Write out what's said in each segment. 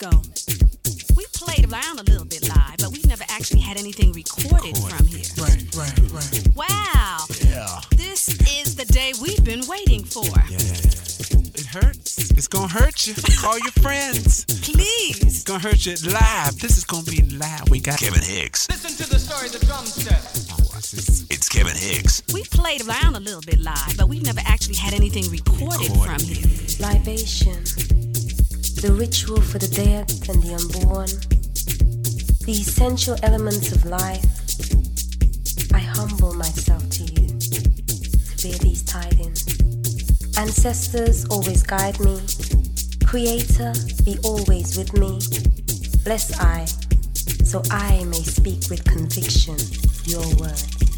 ago, we played around a little bit live, but we've never actually had anything recorded from here. Right, right, right. Wow. Yeah. This is the day we've been waiting for. It hurts. It's gonna hurt you. Call your friends. Please. It's gonna hurt you live. This is gonna be live. We got Kevin Hicks. Listen to the story the drums tell. this is It's Kevin Hicks. We played around a little bit live, but we've never actually had anything recorded from here. libation, the ritual for the dead and the unborn, the essential elements of life. I humble myself to you to bear these tidings. Ancestors always guide me. Creator, be always with me. Bless I, so I may speak with conviction your word.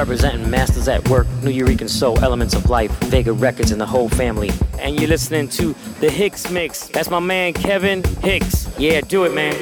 Representing Masters at Work, Nuyorican Soul, Elements of Life, Vega Records, and the whole family. And you're listening to the HixMix. That's my man Kevin Hicks. Yeah, do it, man.